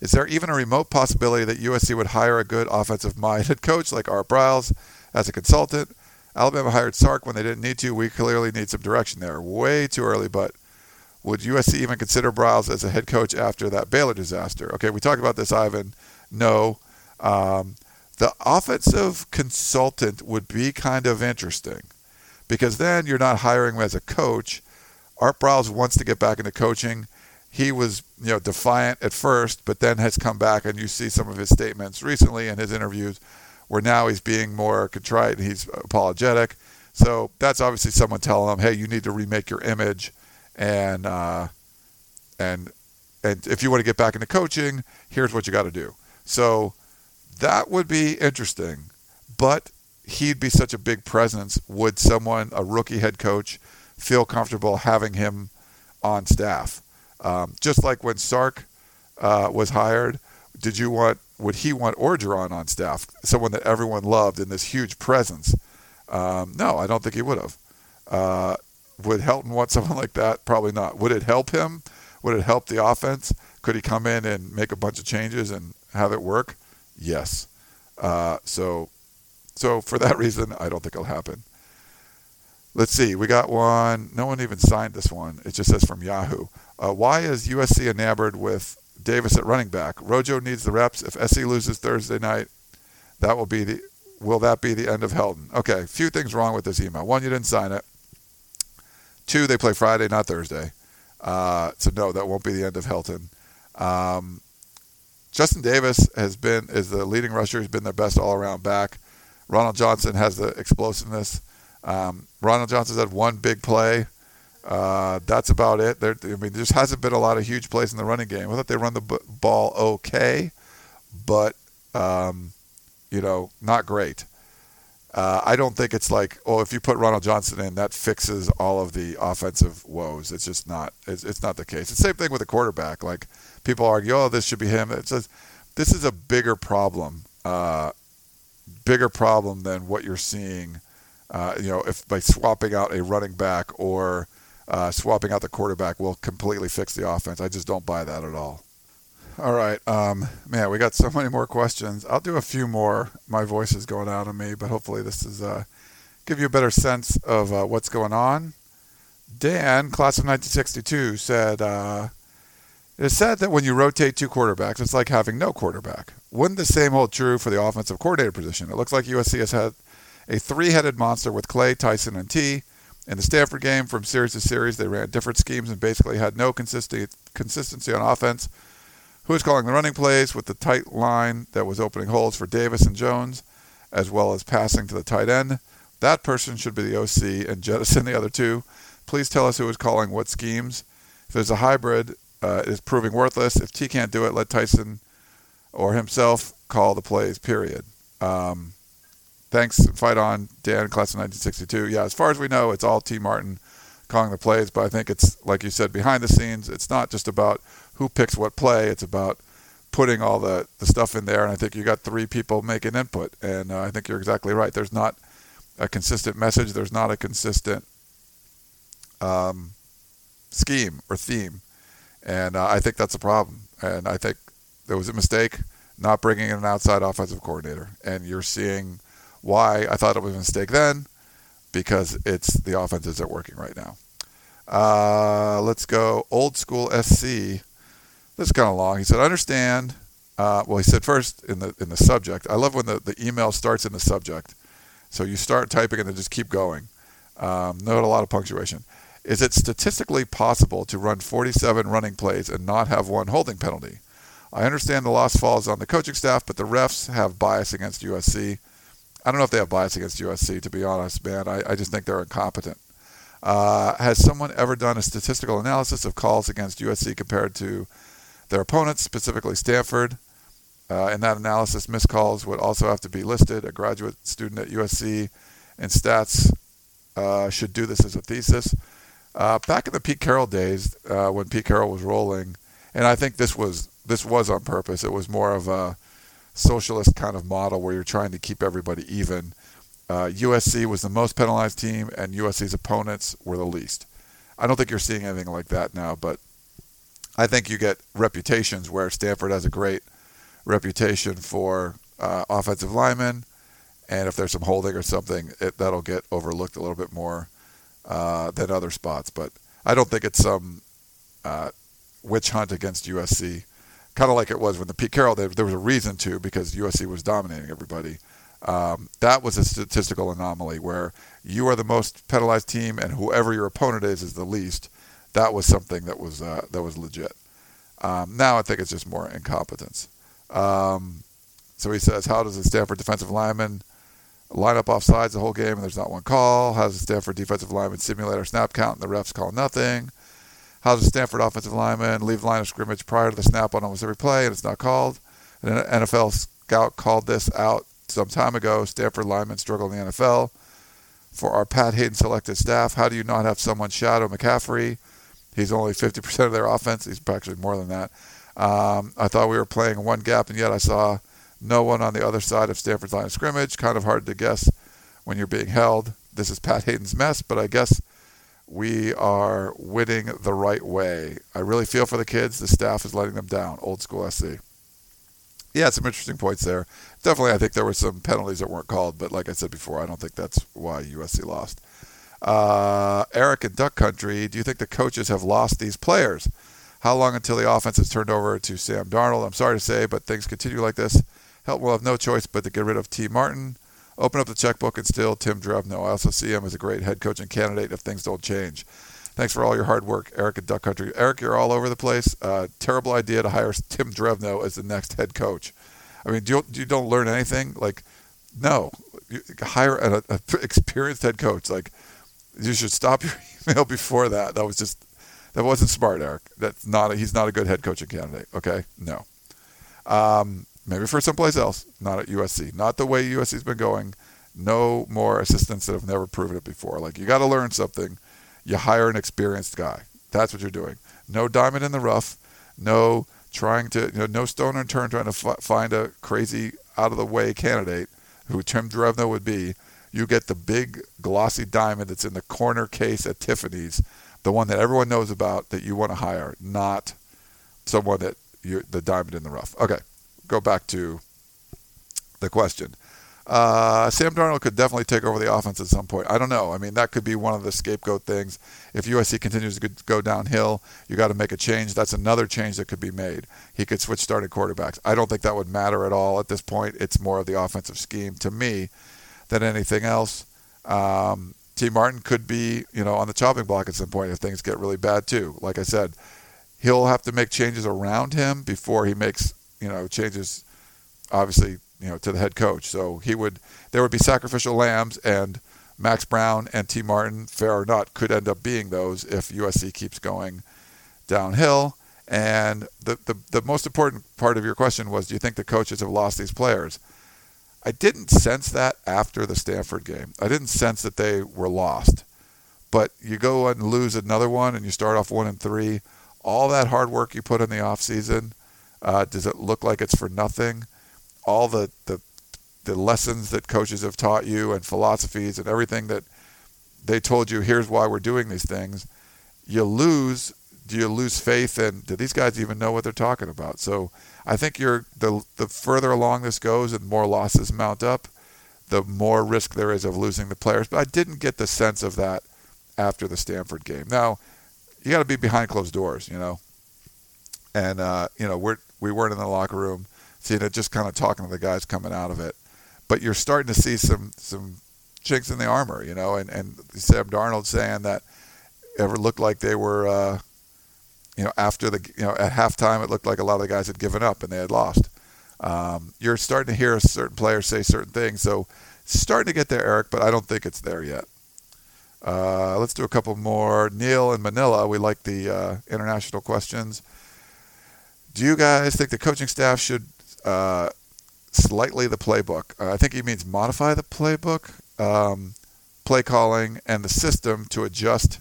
is there even a remote possibility that USC would hire a good offensive minded coach like Art Briles as a consultant? Alabama hired Sark when they didn't need to. We clearly need some direction there. Way too early, but would USC even consider Briles as a head coach after that Baylor disaster? Okay, we talked about this, Ivan. No. Um, the offensive consultant would be kind of interesting because then you're not hiring him as a coach. Art Briles wants to get back into coaching he was you know defiant at first, but then has come back, and you see some of his statements recently in his interviews, where now he's being more contrite and he's apologetic. So that's obviously someone telling him, "Hey, you need to remake your image, and uh, and and if you want to get back into coaching, here's what you got to do." So that would be interesting, but he'd be such a big presence. Would someone, a rookie head coach, feel comfortable having him on staff? Um, just like when Sark uh, was hired, did you want would he want Orgeron on staff, someone that everyone loved and this huge presence? Um, no, I don't think he would have. Uh, would Helton want someone like that? Probably not. Would it help him? Would it help the offense? Could he come in and make a bunch of changes and have it work? Yes. Uh, so, so for that reason, I don't think it'll happen. Let's see. We got one. No one even signed this one. It just says from Yahoo. Uh, why is USC enamored with Davis at running back? Rojo needs the reps. If SC loses Thursday night, that will be the will that be the end of Helton? Okay, few things wrong with this email. One, you didn't sign it. Two, they play Friday, not Thursday. Uh, so no, that won't be the end of Helton. Um, Justin Davis has been is the leading rusher. He's been their best all around back. Ronald Johnson has the explosiveness. Um, Ronald Johnson's had one big play uh, that's about it. There, I mean, there just hasn't been a lot of huge plays in the running game. I thought they run the b- ball okay, but um, you know, not great. Uh, I don't think it's like, oh, if you put Ronald Johnson in, that fixes all of the offensive woes. It's just not. It's, it's not the case. It's the same thing with the quarterback. Like people argue, oh, this should be him. It's a, this is a bigger problem, uh, bigger problem than what you're seeing. Uh, you know, if by swapping out a running back or uh, swapping out the quarterback will completely fix the offense. I just don't buy that at all. All right, um, man, we got so many more questions. I'll do a few more. My voice is going out of me, but hopefully this is uh, give you a better sense of uh, what's going on. Dan, class of 1962, said uh, it is said that when you rotate two quarterbacks, it's like having no quarterback. Wouldn't the same hold true for the offensive coordinator position? It looks like USC has had a three-headed monster with Clay, Tyson, and Tee In the Stanford game, from series to series, they ran different schemes and basically had no consistency on offense. Who was calling the running plays with the tight line that was opening holes for Davis and Jones, as well as passing to the tight end? That person should be the OC and jettison the other two. Please tell us who is calling what schemes. If there's a hybrid, uh, it is proving worthless. If Tee can't do it, let Tyson or himself call the plays, period. Um, thanks, fight on, Dan, class of 1962. Yeah, as far as we know, it's all Tee Martin calling the plays, but I think it's, like you said, behind the scenes. It's not just about who picks what play, it's about putting all the, the stuff in there. And I think you got three people making input. And uh, I think you're exactly right. There's not a consistent message, there's not a consistent um, scheme or theme. And uh, I think that's a problem. And I think there was a mistake not bringing in an outside offensive coordinator. And you're seeing why I thought it was a mistake then, because it's the offenses that are working right now. Uh, let's go old school SC. This is kind of long. He said, understand. Uh, well, he said first in the in the subject. I love when the, the email starts in the subject. So you start typing and then just keep going. Um, note a lot of punctuation. Is it statistically possible to run 47 running plays and not have one holding penalty? I understand the loss falls on the coaching staff, but the refs have bias against USC. I don't know if they have bias against USC, to be honest, man. I, I just think they're incompetent. Uh, has someone ever done a statistical analysis of calls against USC compared to their opponents, specifically Stanford? Uh, in that analysis, missed calls would also have to be listed. A graduate student at USC in stats uh, should do this as a thesis. Uh, back in the Pete Carroll days, uh, when Pete Carroll was rolling, and I think this was this was on purpose. It was more of a socialist kind of model where you're trying to keep everybody even. USC uh, was the most penalized team, and USC's opponents were the least. I don't think you're seeing anything like that now, but I think you get reputations where Stanford has a great reputation for uh, offensive linemen, and if there's some holding or something, it, that'll get overlooked a little bit more uh, than other spots. But I don't think it's some uh, witch hunt against USC, kind of like it was when the Pete Carroll. There, there was a reason to because USC was dominating everybody. Um, that was a statistical anomaly where you are the most penalized team, and whoever your opponent is is the least. That was something that was uh, that was legit. Um, now I think it's just more incompetence. Um, so he says, how does the Stanford defensive lineman line up off sides the whole game and there's not one call? How does the Stanford defensive lineman simulate our snap count and the refs call nothing? How does Stanford offensive lineman leave the line of scrimmage prior to the snap on almost every play and it's not called? An NFL scout called this out some time ago. Stanford linemen struggle in the NFL. For our Pat Haden selected staff, how do you not have someone shadow McCaffrey? He's only 50% of their offense. He's actually more than that. Um, I thought we were playing one gap, and yet I saw no one on the other side of Stanford's line of scrimmage. Kind of hard to guess when you're being held. This is Pat Haden's mess, but I guess we are winning the right way. I really feel for the kids. The staff is letting them down. Old school SC. Yeah, some interesting points there. Definitely, I think there were some penalties that weren't called, but like I said before, I don't think that's why USC lost. Uh, Eric in Duck Country, do you think the coaches have lost these players? How long until the offense is turned over to Sam Darnold? I'm sorry to say, but things continue like this. Help will have no choice but to get rid of Tee Martin, open up the checkbook, and still Tim Drevno. I also see him as a great head coaching candidate if things don't change. Thanks for all your hard work, Eric at Duck Country. Eric, you're all over the place. Uh, terrible idea to hire Tim Drevno as the next head coach. I mean, do you, you don't learn anything? Like, no, you hire an experienced head coach. Like, you should stop your email before that. That was just that wasn't smart, Eric. That's not. A, he's not a good head coaching candidate. Okay, no. Um, maybe for someplace else, not at USC. Not the way USC's been going. No more assistants that have never proven it before. Like you got to learn something. You hire an experienced guy. That's what you're doing. No diamond in the rough. No trying to. You know, no stone unturned trying to f- find a crazy out of the way candidate who Tim Drevno would be. You get the big glossy diamond that's in the corner case at Tiffany's the one that everyone knows about that you want to hire, not someone that you the diamond in the rough. Okay, go back to the question. Uh, Sam Darnold could definitely take over the offense at some point. I don't know. I mean, that could be one of the scapegoat things. If USC continues to go downhill, you got to make a change. That's another change that could be made. He could switch starting quarterbacks. I don't think that would matter at all at this point. It's more of the offensive scheme to me than anything else. Um, Tee Martin could be, you know, on the chopping block at some point if things get really bad too. Like I said, he'll have to make changes around him before he makes, you know, changes. Obviously, you know, to the head coach. So he would, there would be sacrificial lambs, and Max Browne and Tee Martin, fair or not, could end up being those if USC keeps going downhill. And the, the, the most important part of your question was, do you think the coaches have lost these players? I didn't sense that after the Stanford game. I didn't sense that they were lost. But you go and lose another one, and you start off one and three. All that hard work you put in the off season, uh, does it look like it's for nothing? All the, the the lessons that coaches have taught you and philosophies and everything that they told you here's why we're doing these things. You lose do you lose faith in do these guys even know what they're talking about? So i think you're the the further along this goes and more losses mount up the more risk there is of losing the players. But i didn't get the sense of that after the stanford game. Now you got to be behind closed doors you know? And uh, you know we're we weren't in the locker room seeing it just kind of talking to the guys coming out of it but you're starting to see some some chinks in the armor, you know, and and Sam Darnold saying that ever looked like they were, uh, you know, after the you know at halftime it looked like a lot of the guys had given up and they had lost. Um, you're starting to hear certain players say certain things, so starting to get there, Eric, but I don't think it's there yet. Uh, let's do a couple more. Neil in Manila, we like the uh, international questions. Do you guys think the coaching staff should uh, slightly the playbook. Uh, I think he means modify the playbook, um, play calling, and the system to adjust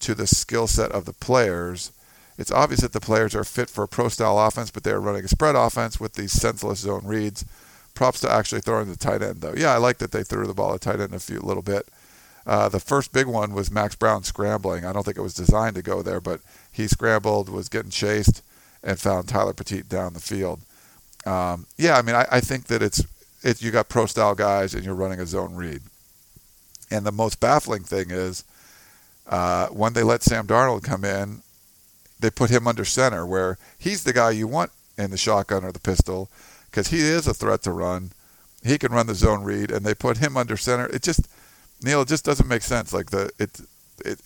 to the skill set of the players. It's obvious that the players are fit for a pro style offense, but they're running a spread offense with these senseless zone reads. Props to actually throwing the tight end, though. Yeah, I like that they threw the ball at tight end a few little bit. Uh, the first big one was Max Browne scrambling. I don't think it was designed to go there, but he scrambled, was getting chased, and found Tyler Petite down the field um, yeah, I mean, I, I think that it's it, you got pro style guys and you're running a zone read. And the most baffling thing is uh, when they let Sam Darnold come in, they put him under center where he's the guy you want in the shotgun or the pistol because he is a threat to run. He can run the zone read, and they put him under center. It just Neil, it just doesn't make sense. Like the it it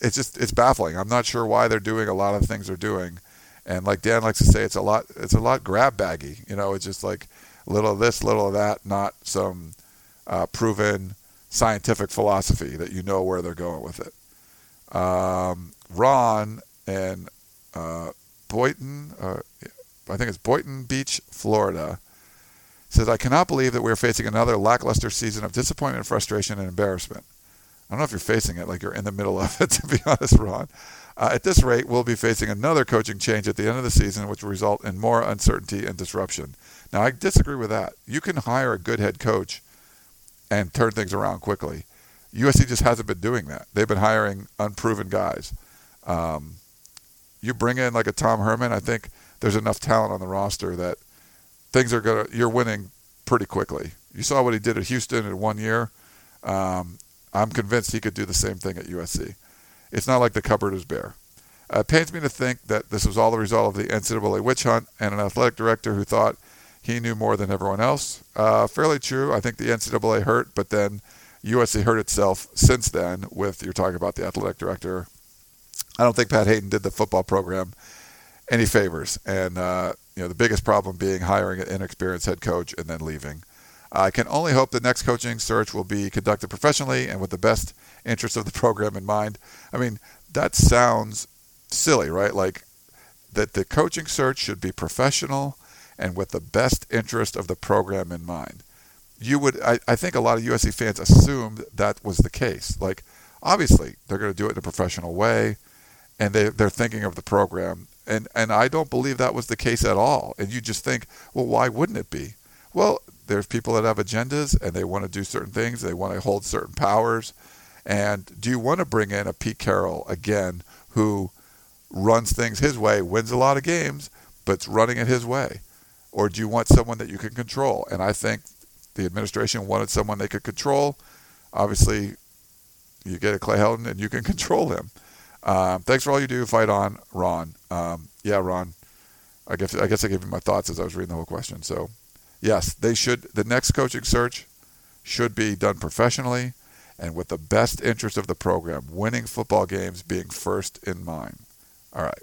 it's just it's baffling. I'm not sure why they're doing a lot of things they're doing. And like Dan likes to say, it's a lot. It's a lot grab baggy. You know, it's just like little of this, little of that, not some uh, proven scientific philosophy that you know where they're going with it. Um, Ron and uh, Boynton, uh, I think it's Boynton Beach, Florida, says, I cannot believe that we're facing another lackluster season of disappointment, frustration, and embarrassment. I don't know if you're facing it like you're in the middle of it, to be honest, Ron. Uh, at this rate, we'll be facing another coaching change at the end of the season, which will result in more uncertainty and disruption. Now, I disagree with that. You can hire a good head coach and turn things around quickly. USC just hasn't been doing that. They've been hiring unproven guys. Um, you bring in like a Tom Herman, I think there's enough talent on the roster that things are gonna. You're winning pretty quickly. You saw what he did at Houston in one year. Um, I'm convinced he could do the same thing at USC. It's not like the cupboard is bare. Uh, it pains me to think that this was all the result of the NCAA witch hunt and an athletic director who thought he knew more than everyone else. Uh, fairly true. I think the NCAA hurt, but then USC hurt itself since then with, you're talking about the athletic director. I don't think Pat Haden did the football program any favors. And, uh, you know, the biggest problem being hiring an inexperienced head coach and then leaving. I can only hope the next coaching search will be conducted professionally and with the best interest of the program in mind. I mean, that sounds silly, right? Like that the coaching search should be professional and with the best interest of the program in mind. You would, I, I think a lot of USC fans assumed that was the case. Like, obviously, they're going to do it in a professional way and they, they're thinking of the program. And, and I don't believe that was the case at all. And you just think, well, why wouldn't it be? Well, there's people that have agendas and they want to do certain things, they want to hold certain powers and do you want to bring in a Pete Carroll again who runs things his way, wins a lot of games, but's running it his way? Or do you want someone that you can control? And I think the administration wanted someone they could control. Obviously, you get a Clay Helton and you can control him. Um, thanks for all you do. Fight on, Ron. Um, yeah, Ron. I guess I guess I gave you my thoughts as I was reading the whole question. So, yes, they should. The next coaching search should be done professionally and with the best interest of the program, winning football games being first in mind. All right.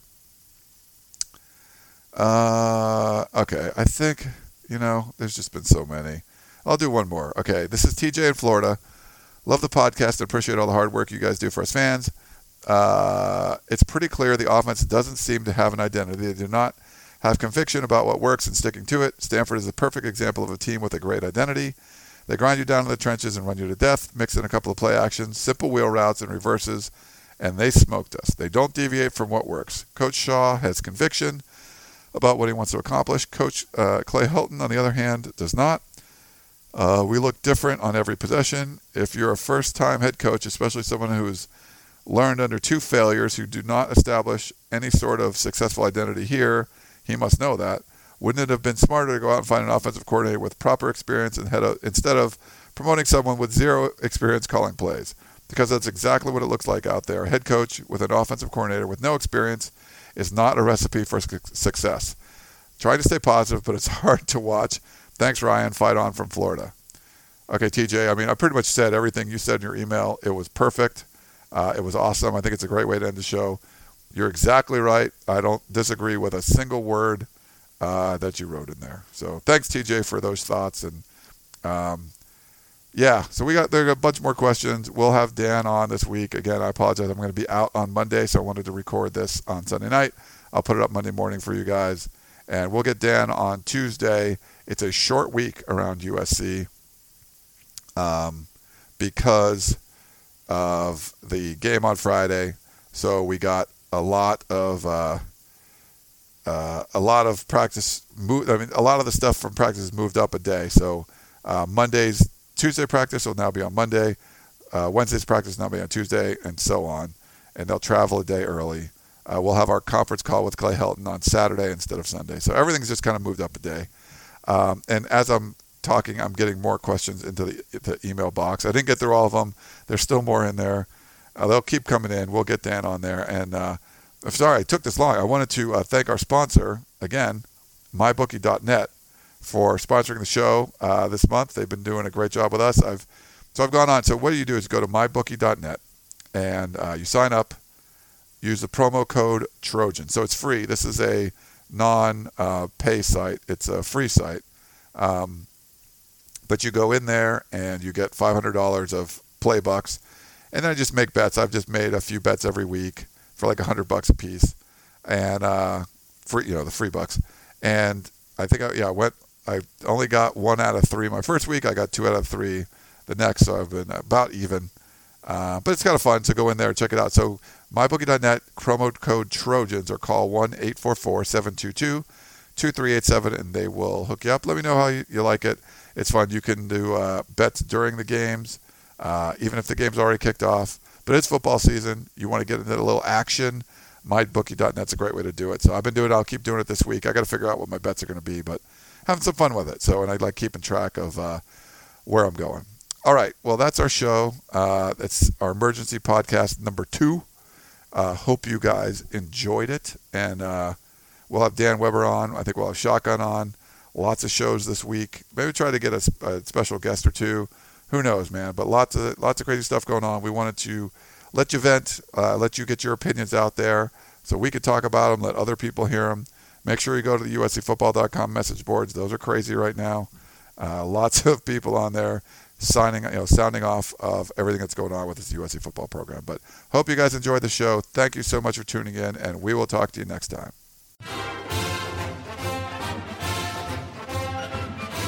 Uh, okay, I think, you know, there's just been so many. I'll do one more. Okay, this is TJ in Florida. Love the podcast appreciate all the hard work you guys do for us fans. Uh, it's pretty clear the offense doesn't seem to have an identity. They do not have conviction about what works and sticking to it. Stanford is a perfect example of a team with a great identity. They grind you down in the trenches and run you to death, mix in a couple of play actions, simple wheel routes and reverses, and they smoked us. They don't deviate from what works. Coach Shaw has conviction about what he wants to accomplish. Coach uh, Clay Helton, on the other hand, does not. Uh, we look different on every possession. If you're a first time head coach, especially someone who's learned under two failures who do not establish any sort of successful identity here, he must know that. Wouldn't it have been smarter to go out and find an offensive coordinator with proper experience and head instead of promoting someone with zero experience calling plays? Because that's exactly what it looks like out there. A head coach with an offensive coordinator with no experience is not a recipe for success. Trying to stay positive, but it's hard to watch. Thanks, Ryan. Fight on from Florida. Okay, TJ, I mean, I pretty much said everything you said in your email. It was perfect. Uh, it was awesome. I think it's a great way to end the show. You're exactly right. I don't disagree with a single word uh, that you wrote in there. So thanks, TJ, for those thoughts. And um, yeah, so we got there a bunch more questions. We'll have Dan on this week. Again, I apologize. I'm going to be out on Monday, so I wanted to record this on Sunday night. I'll put it up Monday morning for you guys, and we'll get Dan on Tuesday. It's a short week around USC um, because of the game on Friday. So we got a lot of uh, uh, a lot of practice. I mean, a lot of the stuff from practice moved up a day. So uh, Monday's Tuesday practice will now be on Monday. Uh, Wednesday's practice will now be on Tuesday, and so on. And they'll travel a day early. Uh, we'll have our conference call with Clay Helton on Saturday instead of Sunday. So everything's just kind of moved up a day. Um, and as I'm talking, I'm getting more questions into the, the, email box. I didn't get through all of them. There's still more in there. Uh, they'll keep coming in. We'll get Dan on there. And uh, sorry it took this long. I wanted to uh, thank our sponsor again, mybookie.net for sponsoring the show uh, this month. They've been doing a great job with us. I've so I've gone on. So what you do is go to mybookie.net and uh, you sign up. Use the promo code Trojan. So it's free. This is a non-pay site. It's a free site. Um, but you go in there and you get $500 of play bucks, and then I just make bets. I've just made a few bets every week for like a 100 bucks a piece, and uh, free, you know, the free bucks. And I think I, yeah, I went I only got one out of three my first week. I got two out of three the next, so I've been about even. Uh, but it's kind of fun, so go in there and check it out. So mybookie.net, promo code Trojans, or call 1-844-722-2387, and they will hook you up. Let me know how you, you like it. It's fun. You can do uh, bets during the games, uh, even if the game's already kicked off. But it's football season. You want to get into a little action. MyBookie.net's a great way to do it. So I've been doing it. I'll keep doing it this week. I got to figure out what my bets are going to be, but – having some fun with it. So, and I like keeping track of uh, where I'm going. All right. Well, that's our show. Uh, it's our emergency podcast number two. Uh, hope you guys enjoyed it. And uh, we'll have Dan Weber on. I think we'll have Shotgun on. Lots of shows this week. Maybe try to get a, a special guest or two. Who knows, man? But lots of lots of crazy stuff going on. We wanted to let you vent, uh, let you get your opinions out there, so we could talk about them, let other people hear them. Make sure you go to the USCFootball.com message boards. Those are crazy right now. Uh, lots of people on there signing, you know, sounding off of everything that's going on with this USC football program. But hope you guys enjoyed the show. Thank you so much for tuning in, and we will talk to you next time.